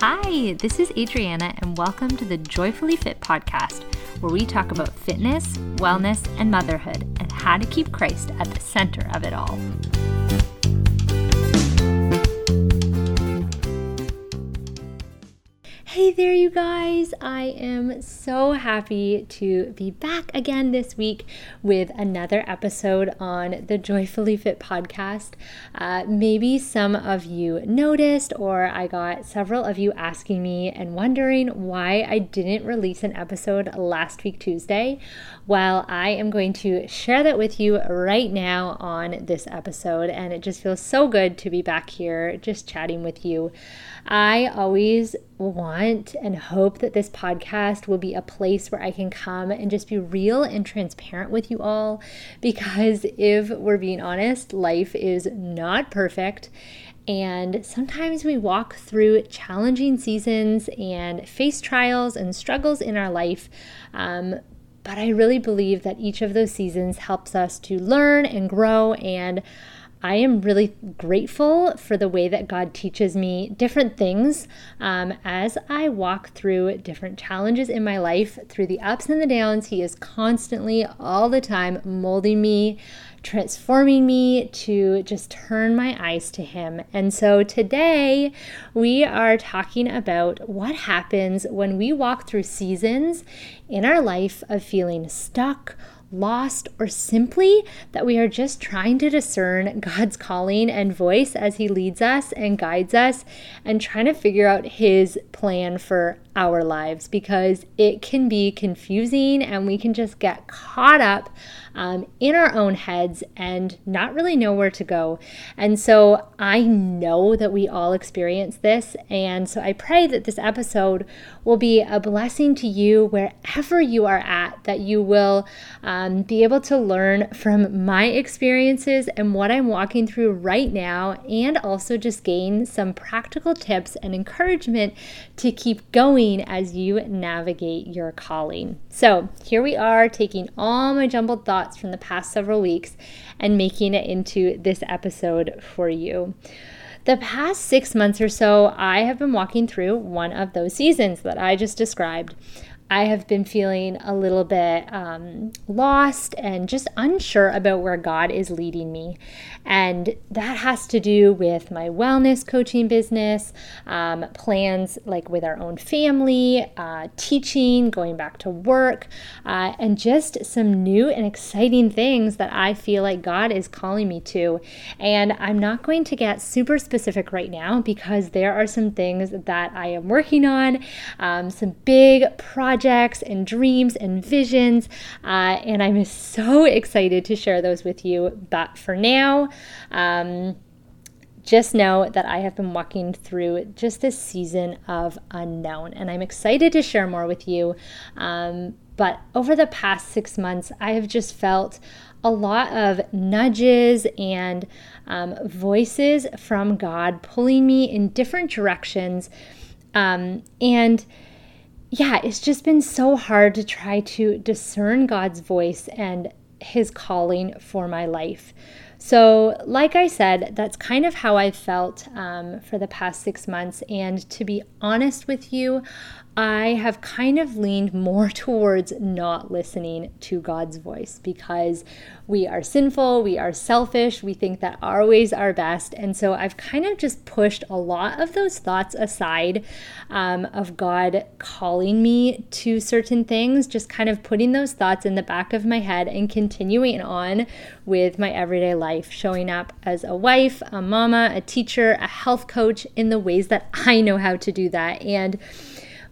Hi, this is Adriana, and welcome to the Joyfully Fit podcast, where we talk about fitness, wellness, and motherhood, and how to keep Christ at the center of it all. Hey there, you guys. I am so happy to be back again this week with another episode on the Joyfully Fit podcast. Uh, maybe some of you noticed, or I got several of you asking me and wondering why I didn't release an episode last week, Tuesday. Well, I am going to share that with you right now on this episode, and it just feels so good to be back here just chatting with you. I always want and hope that this podcast will be a place where I can come and just be real and transparent with you all. Because if we're being honest, life is not perfect. And sometimes we walk through challenging seasons and face trials and struggles in our life. Um, but I really believe that each of those seasons helps us to learn and grow and I am really grateful for the way that God teaches me different things um, as I walk through different challenges in my life, through the ups and the downs. He is constantly, all the time, molding me, transforming me to just turn my eyes to Him. And so today we are talking about what happens when we walk through seasons in our life of feeling stuck lost, or simply that we are just trying to discern God's calling and voice as He leads us and guides us and trying to figure out His plan for our lives because it can be confusing and we can just get caught up um, in our own heads and not really know where to go. And so I know that we all experience this. And so I pray that this episode will be a blessing to you wherever you are at, that you will um, be able to learn from my experiences and what I'm walking through right now, and also just gain some practical tips and encouragement to keep going as you navigate your calling. So here we are taking all my jumbled thoughts thoughts from the past several weeks and making it into this episode for you. The past six months or so, I have been walking through one of those seasons that I just described. I have been feeling a little bit um, lost and just unsure about where God is leading me. And that has to do with my wellness coaching business, um, plans like with our own family, uh, teaching, going back to work, uh, and just some new and exciting things that I feel like God is calling me to. And I'm not going to get super specific right now because there are some things that I am working on, um, some big projects projects and dreams and visions. Uh, and I'm so excited to share those with you. But for now, um, just know that I have been walking through just this season of unknown, and I'm excited to share more with you. Um, but over the past six months, I have just felt a lot of nudges and um, voices from God pulling me in different directions. Um, and yeah, it's just been so hard to try to discern God's voice and his calling for my life. So, like I said, that's kind of how I felt um, for the past six months. And to be honest with you, I have kind of leaned more towards not listening to God's voice because we are sinful, we are selfish, we think that our ways are best. And so I've kind of just pushed a lot of those thoughts aside um, of God calling me to certain things, just kind of putting those thoughts in the back of my head and continuing on with my everyday life, showing up as a wife, a mama, a teacher, a health coach in the ways that I know how to do that. And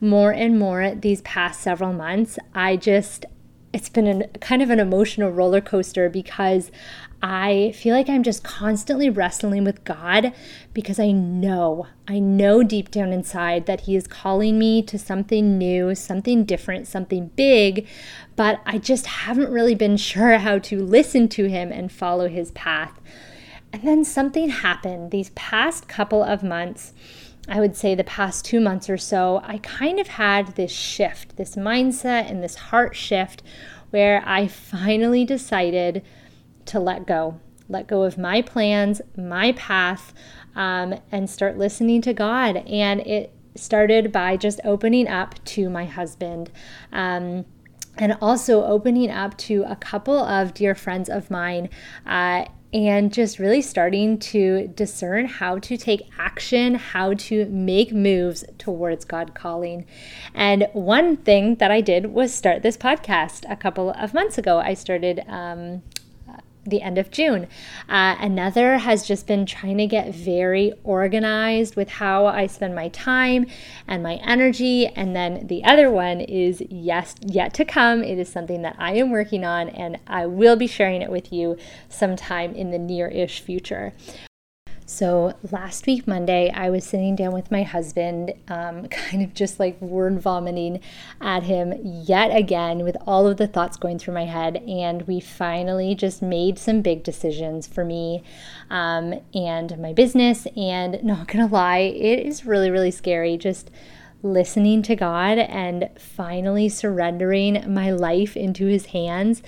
more and more these past several months, I just, it's been an, kind of an emotional roller coaster because I feel like I'm just constantly wrestling with God because I know, I know deep down inside that He is calling me to something new, something different, something big, but I just haven't really been sure how to listen to Him and follow His path. And then something happened these past couple of months I would say the past two months or so, I kind of had this shift, this mindset and this heart shift where I finally decided to let go, let go of my plans, my path, um, and start listening to God. And it started by just opening up to my husband. Um, and also opening up to a couple of dear friends of mine uh, and just really starting to discern how to take action, how to make moves towards God calling. And one thing that I did was start this podcast a couple of months ago. I started um, the end of June. Uh, another has just been trying to get very organized with how I spend my time and my energy. And then the other one is yes, yet to come. It is something that I am working on, and I will be sharing it with you sometime in the near ish future. So last week, Monday, I was sitting down with my husband, um, kind of just like word vomiting at him yet again with all of the thoughts going through my head. And we finally just made some big decisions for me um, and my business. And not gonna lie, it is really, really scary just listening to God and finally surrendering my life into His hands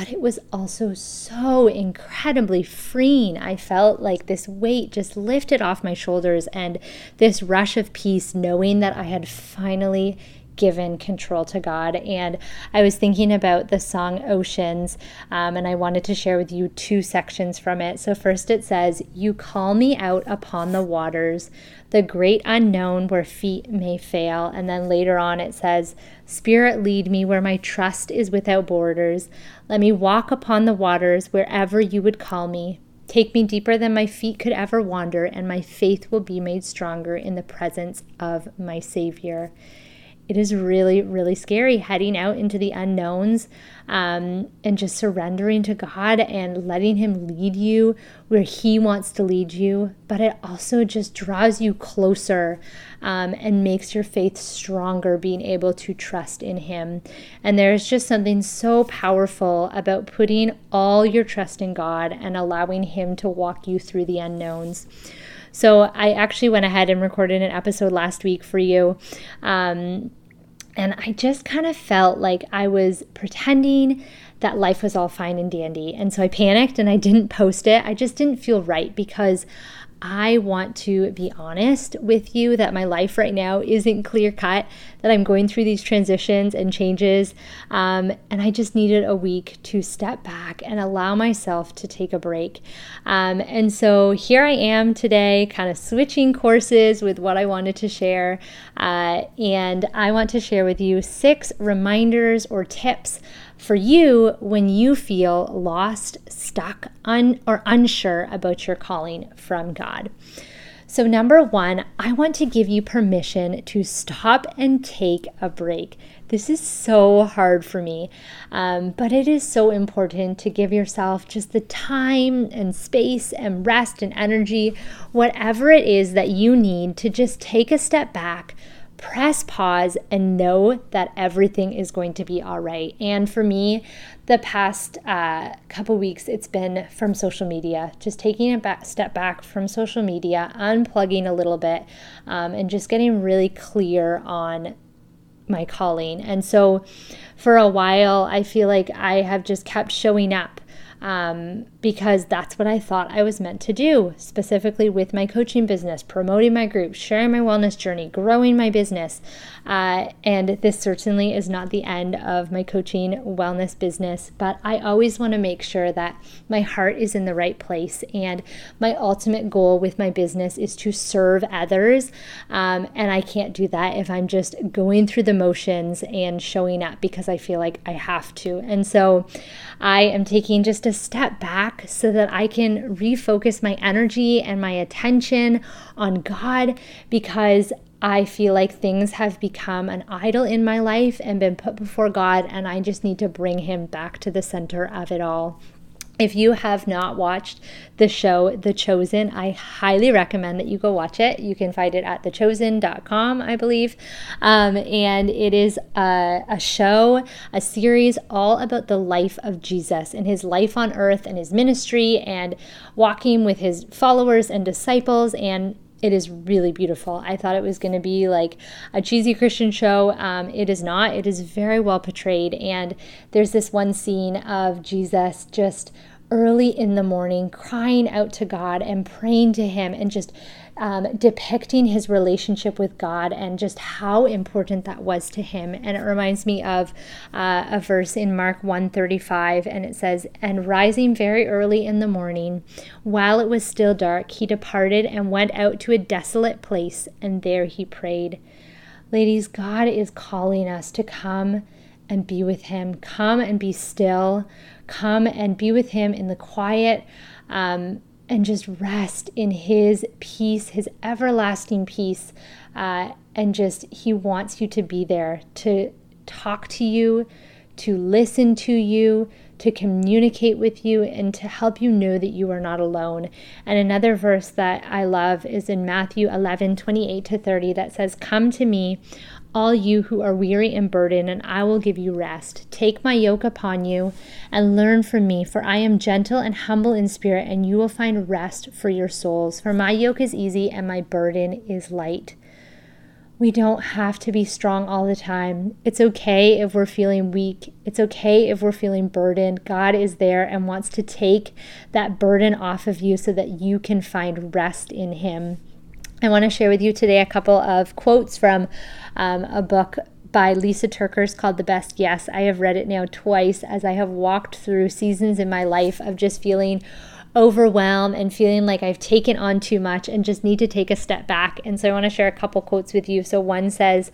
but it was also so incredibly freeing. I felt like this weight just lifted off my shoulders and this rush of peace, knowing that I had finally given control to God. And I was thinking about the song Oceans, um, and I wanted to share with you two sections from it. So, first it says, You call me out upon the waters, the great unknown where feet may fail. And then later on it says, Spirit, lead me where my trust is without borders. Let me walk upon the waters wherever you would call me. Take me deeper than my feet could ever wander, and my faith will be made stronger in the presence of my Savior it is really, really scary heading out into the unknowns um, and just surrendering to God and letting Him lead you where He wants to lead you. But it also just draws you closer um, and makes your faith stronger, being able to trust in Him. And there's just something so powerful about putting all your trust in God and allowing Him to walk you through the unknowns. So I actually went ahead and recorded an episode last week for you. Um, and I just kind of felt like I was pretending that life was all fine and dandy. And so I panicked and I didn't post it. I just didn't feel right because I want to be honest with you that my life right now isn't clear cut, that I'm going through these transitions and changes. Um, and I just needed a week to step back and allow myself to take a break. Um, and so here I am today, kind of switching courses with what I wanted to share. Uh, and I want to share with you six reminders or tips for you when you feel lost, stuck, un, or unsure about your calling from God. So, number one, I want to give you permission to stop and take a break. This is so hard for me, um, but it is so important to give yourself just the time and space and rest and energy, whatever it is that you need to just take a step back press pause and know that everything is going to be all right. And for me, the past uh, couple weeks, it's been from social media, just taking a back, step back from social media, unplugging a little bit, um, and just getting really clear on my calling. And so for a while, I feel like I have just kept showing up um, because that's what I thought I was meant to do, specifically with my coaching business, promoting my group, sharing my wellness journey, growing my business. Uh, and this certainly is not the end of my coaching wellness business, but I always want to make sure that my heart is in the right place. And my ultimate goal with my business is to serve others. Um, and I can't do that if I'm just going through the motions and showing up because I feel like I have to. And so I am taking just a step back so that I can refocus my energy and my attention on God because I feel like things have become an idol in my life and been put before God, and I just need to bring Him back to the center of it all. If you have not watched the show The Chosen, I highly recommend that you go watch it. You can find it at thechosen.com, I believe. Um, and it is a, a show, a series all about the life of Jesus and his life on earth and his ministry and walking with his followers and disciples and it is really beautiful. I thought it was going to be like a cheesy Christian show. Um, it is not. It is very well portrayed. And there's this one scene of Jesus just early in the morning, crying out to God and praying to Him and just um, depicting his relationship with God and just how important that was to him. And it reminds me of uh, a verse in Mark 135, and it says, And rising very early in the morning, while it was still dark, he departed and went out to a desolate place, and there he prayed. Ladies, God is calling us to come and be with him. Come and be still. Come and be with him in the quiet. Um, and just rest in His peace, His everlasting peace. Uh, and just, He wants you to be there to talk to you, to listen to you, to communicate with you, and to help you know that you are not alone. And another verse that I love is in Matthew 11 28 to 30 that says, Come to me, all you who are weary and burdened, and I will give you rest. Take my yoke upon you and learn from me, for I am gentle and humble in spirit, and you will find rest for your souls. For my yoke is easy and my burden is light. We don't have to be strong all the time. It's okay if we're feeling weak. It's okay if we're feeling burdened. God is there and wants to take that burden off of you so that you can find rest in Him. I want to share with you today a couple of quotes from um, a book by Lisa TerKeurst called The Best Yes. I have read it now twice as I have walked through seasons in my life of just feeling overwhelmed and feeling like I've taken on too much and just need to take a step back. And so I want to share a couple quotes with you. So one says,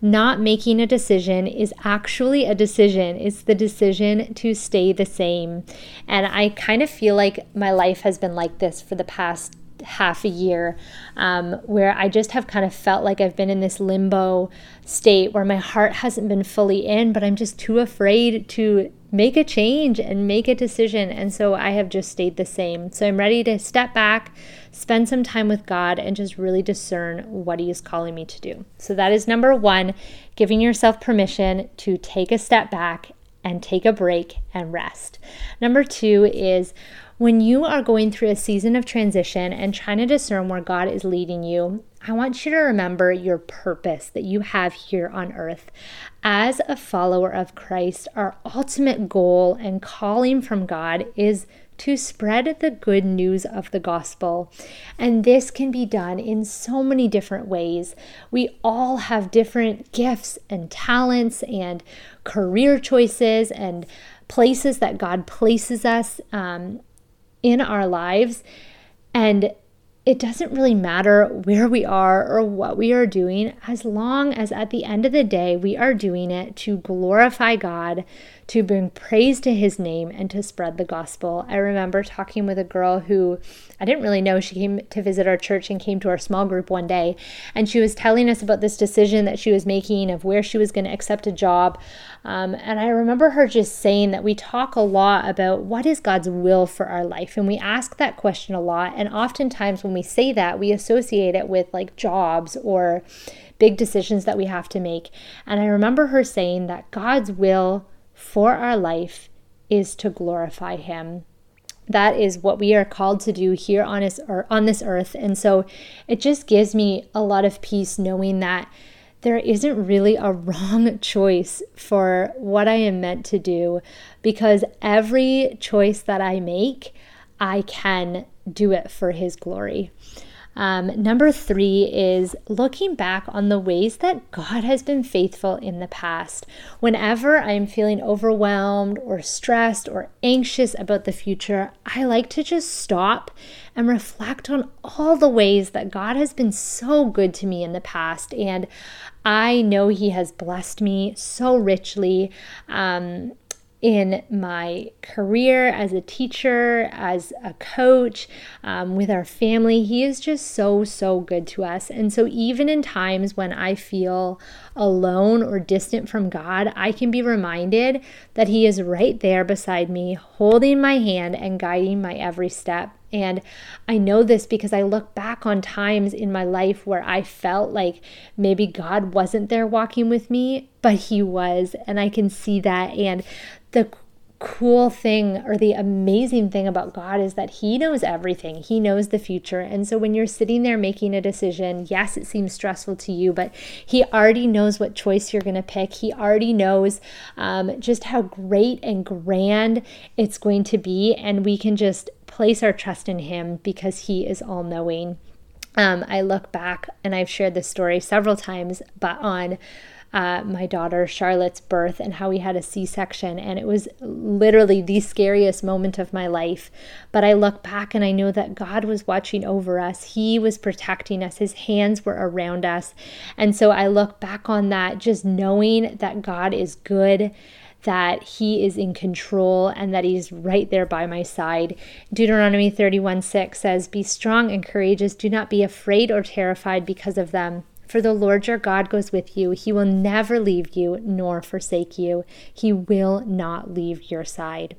not making a decision is actually a decision. It's the decision to stay the same. And I kind of feel like my life has been like this for the past half a year um, where I just have kind of felt like I've been in this limbo state where my heart hasn't been fully in, but I'm just too afraid to make a change and make a decision. And so I have just stayed the same. So I'm ready to step back, spend some time with God, and just really discern what He is calling me to do. So that is number one, giving yourself permission to take a step back and take a break and rest. Number two is when you are going through a season of transition and trying to discern where God is leading you, I want you to remember your purpose that you have here on earth. As a follower of Christ, our ultimate goal and calling from God is to spread the good news of the gospel. And this can be done in so many different ways. We all have different gifts and talents and career choices and places that God places us. Um, in our lives. And it doesn't really matter where we are or what we are doing, as long as at the end of the day, we are doing it to glorify God, to bring praise to his name, and to spread the gospel. I remember talking with a girl who I didn't really know. She came to visit our church and came to our small group one day, and she was telling us about this decision that she was making of where she was going to accept a job. Um, and I remember her just saying that we talk a lot about what is God's will for our life, and we ask that question a lot. And oftentimes, when we say that, we associate it with like jobs or big decisions that we have to make. And I remember her saying that God's will for our life is to glorify Him. That is what we are called to do here on this, on this earth. And so it just gives me a lot of peace knowing that there isn't really a wrong choice for what I am meant to do because every choice that I make, I can do it for His glory. Um, number three is looking back on the ways that God has been faithful in the past. Whenever I'm feeling overwhelmed or stressed or anxious about the future, I like to just stop and reflect on all the ways that God has been so good to me in the past. And I know He has blessed me so richly. Um, in my career as a teacher, as a coach, um, with our family. He is just so, so good to us. And so, even in times when I feel alone or distant from God, I can be reminded that He is right there beside me, holding my hand and guiding my every step. And I know this because I look back on times in my life where I felt like maybe God wasn't there walking with me, but He was. And I can see that. And the cool thing or the amazing thing about God is that He knows everything. He knows the future. And so when you're sitting there making a decision, yes, it seems stressful to you, but He already knows what choice you're going to pick. He already knows um, just how great and grand it's going to be. And we can just place our trust in Him because He is all knowing. Um, I look back and I've shared this story several times, but on uh, my daughter Charlotte's birth and how we had a C section. And it was literally the scariest moment of my life. But I look back and I know that God was watching over us, He was protecting us, His hands were around us. And so I look back on that just knowing that God is good that he is in control and that he's right there by my side. Deuteronomy 31 6 says, Be strong and courageous. Do not be afraid or terrified because of them. For the Lord your God goes with you. He will never leave you nor forsake you. He will not leave your side.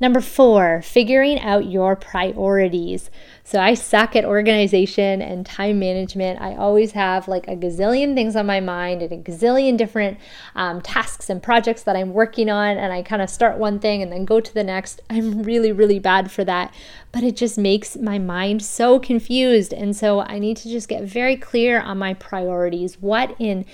Number four, figuring out your priorities. So I suck at organization and time management. I always have like a gazillion things on my mind and a gazillion different um, tasks and projects that I'm working on. And I kind of start one thing and then go to the next. I'm really, really bad for that. But it just makes my mind so confused. And so I need to just get very clear on my priorities. What in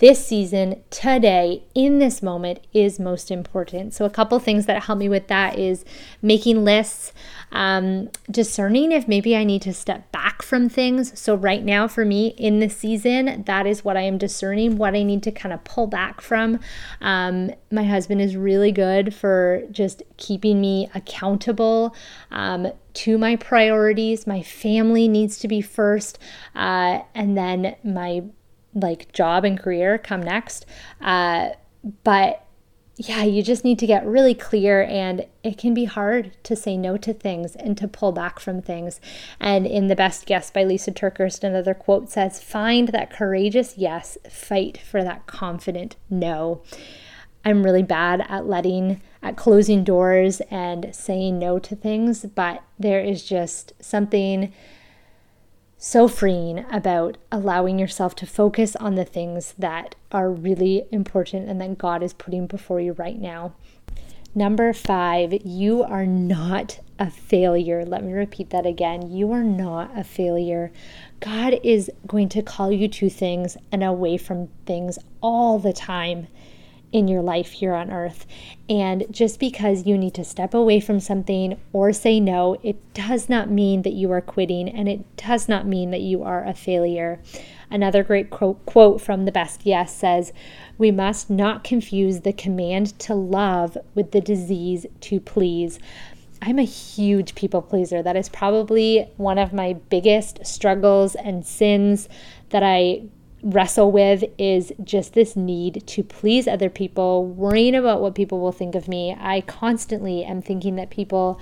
this season, today, in this moment, is most important. So, a couple things that help me with that is making lists, um, discerning if maybe I need to step back from things. So, right now, for me in this season, that is what I am discerning, what I need to kind of pull back from. Um, my husband is really good for just keeping me accountable. Um, to my priorities. My family needs to be first, uh, and then my like job and career come next. Uh, but yeah, you just need to get really clear, and it can be hard to say no to things and to pull back from things. And in The Best Yes by Lisa TerKeurst, another quote says, Find that courageous yes, fight for that confident no. I'm really bad at letting, at closing doors and saying no to things, but there is just something so freeing about allowing yourself to focus on the things that are really important and that God is putting before you right now. Number five, you are not a failure. Let me repeat that again. You are not a failure. God is going to call you to things and away from things all the time in your life here on earth. And just because you need to step away from something or say no, it does not mean that you are quitting and it does not mean that you are a failure. Another great quote, from The Best Yes says, We must not confuse the command to love with the disease to please. I'm a huge people pleaser. That is probably one of my biggest struggles and sins that I wrestle with is just this need to please other people, worrying about what people will think of me. I constantly am thinking that people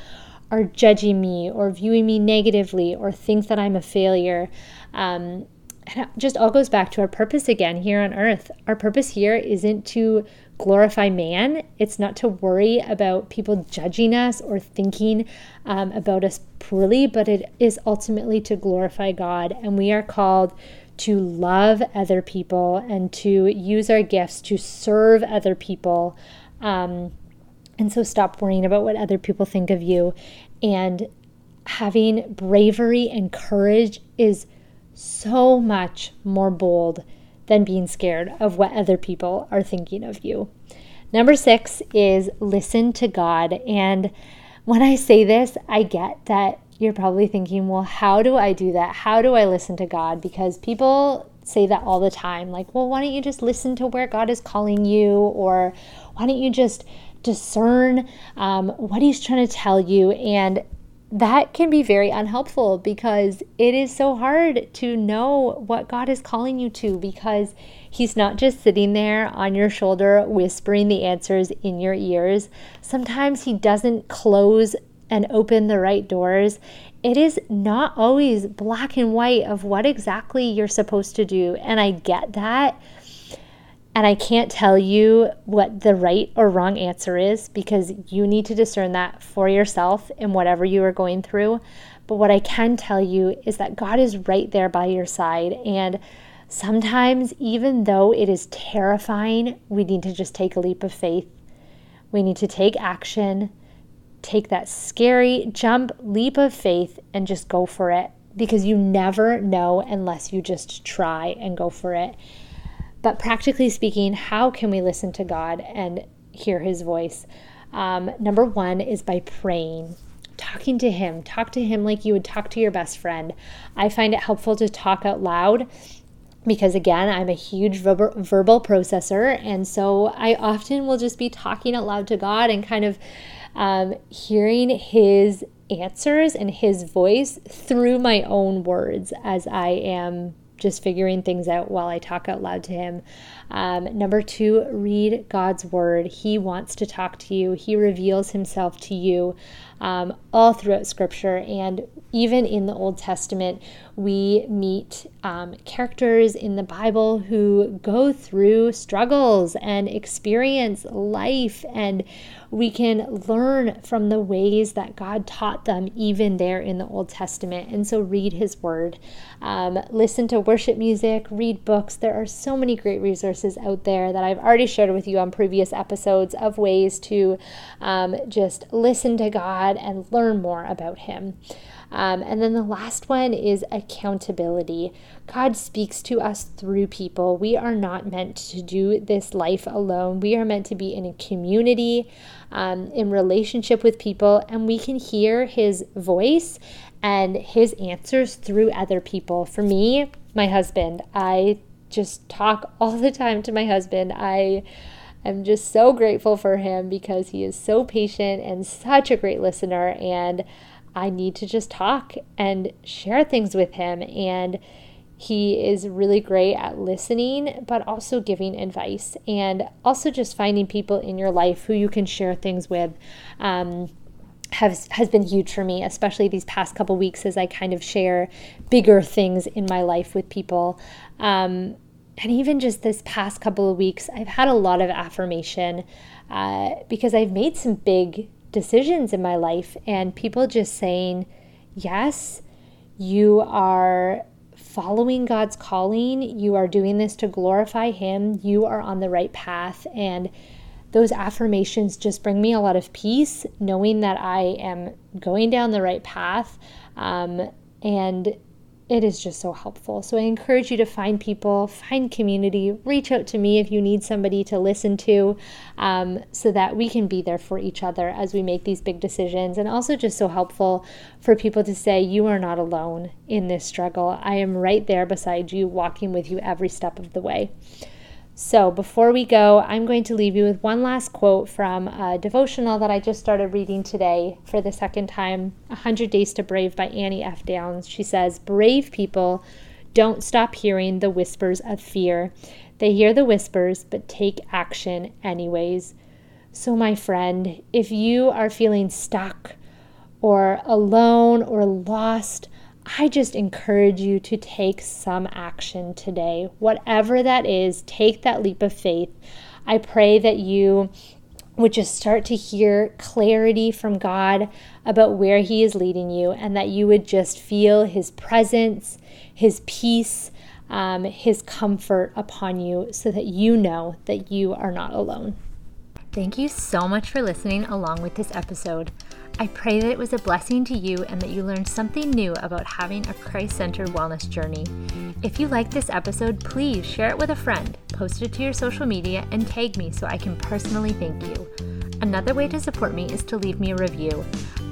are judging me or viewing me negatively or think that I'm a failure. Um, and it just all goes back to our purpose again here on earth. Our purpose here isn't to glorify man, it's not to worry about people judging us or thinking um, about us poorly, but it is ultimately to glorify God. And we are called to love other people and to use our gifts to serve other people. Um, and so stop worrying about what other people think of you. And having bravery and courage is so much more bold than being scared of what other people are thinking of you. Number six is listen to God. And when I say this, I get that you're probably thinking, well, how do I do that? How do I listen to God? Because people say that all the time like, well, why don't you just listen to where God is calling you? Or why don't you just discern um, what He's trying to tell you? And that can be very unhelpful because it is so hard to know what God is calling you to because He's not just sitting there on your shoulder whispering the answers in your ears. Sometimes He doesn't close and open the right doors, it is not always black and white of what exactly you're supposed to do. And I get that. And I can't tell you what the right or wrong answer is because you need to discern that for yourself in whatever you are going through. But what I can tell you is that God is right there by your side. And sometimes, even though it is terrifying, we need to just take a leap of faith. We need to take action take that scary jump, leap of faith, and just go for it because you never know unless you just try and go for it. But practically speaking, how can we listen to God and hear His voice? Um, number one is by praying. talking to Him. Talk to Him like you would talk to your best friend. I find it helpful to talk out loud because again, I'm a huge verbal, verbal processor. And so I often will just be talking out loud to God and kind of um, hearing His answers and His voice through my own words as I am just figuring things out while I talk out loud to Him. Um, number two, read God's word. He wants to talk to you, He reveals Himself to you um, all throughout Scripture. And even in the Old Testament, we meet um, characters in the Bible who go through struggles and experience life and we can learn from the ways that God taught them, even there in the Old Testament. And so, read His Word, um, listen to worship music, read books. There are so many great resources out there that I've already shared with you on previous episodes of ways to um, just listen to God and learn more about Him. Um, and then the last one is accountability. God speaks to us through people. We are not meant to do this life alone. We are meant to be in a community, um, in relationship with people, and we can hear His voice and His answers through other people. For me, my husband, I just talk all the time to my husband. I am just so grateful for him because he is so patient and such a great listener. And I need to just talk and share things with him. And he is really great at listening, but also giving advice and also just finding people in your life who you can share things with. Um, has has been huge for me, especially these past couple weeks as I kind of share bigger things in my life with people. Um, and even just this past couple of weeks, I've had a lot of affirmation uh, because I've made some big decisions in my life and people just saying, Yes, you are following God's calling. You are doing this to glorify Him. You are on the right path. And those affirmations just bring me a lot of peace, knowing that I am going down the right path. Um, and it is just so helpful. So I encourage you to find people, find community, reach out to me if you need somebody to listen to, um, so that we can be there for each other as we make these big decisions. And also just so helpful for people to say, You are not alone in this struggle. I am right there beside you, walking with you every step of the way. So, before we go, I'm going to leave you with one last quote from a devotional that I just started reading today for the second time 100 Days to Brave by Annie F. Downs. She says, Brave people don't stop hearing the whispers of fear. They hear the whispers, but take action anyways. So, my friend, if you are feeling stuck or alone or lost, I just encourage you to take some action today. Whatever that is, take that leap of faith. I pray that you would just start to hear clarity from God about where He is leading you, and that you would just feel His presence, His peace, um, His comfort upon you, so that you know that you are not alone. Thank you so much for listening along with this episode. I pray that it was a blessing to you and that you learned something new about having a Christ centered wellness journey. If you liked this episode, please share it with a friend, post it to your social media, and tag me so I can personally thank you. Another way to support me is to leave me a review.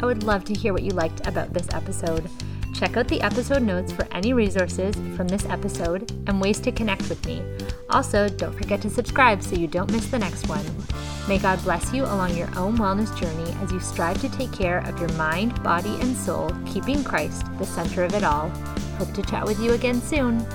I would love to hear what you liked about this episode. Check out the episode notes for any resources from this episode and ways to connect with me. Also, don't forget to subscribe so you don't miss the next one. May God bless you along your own wellness journey as you strive to take care of your mind, body, and soul, keeping Christ the center of it all. Hope to chat with you again soon.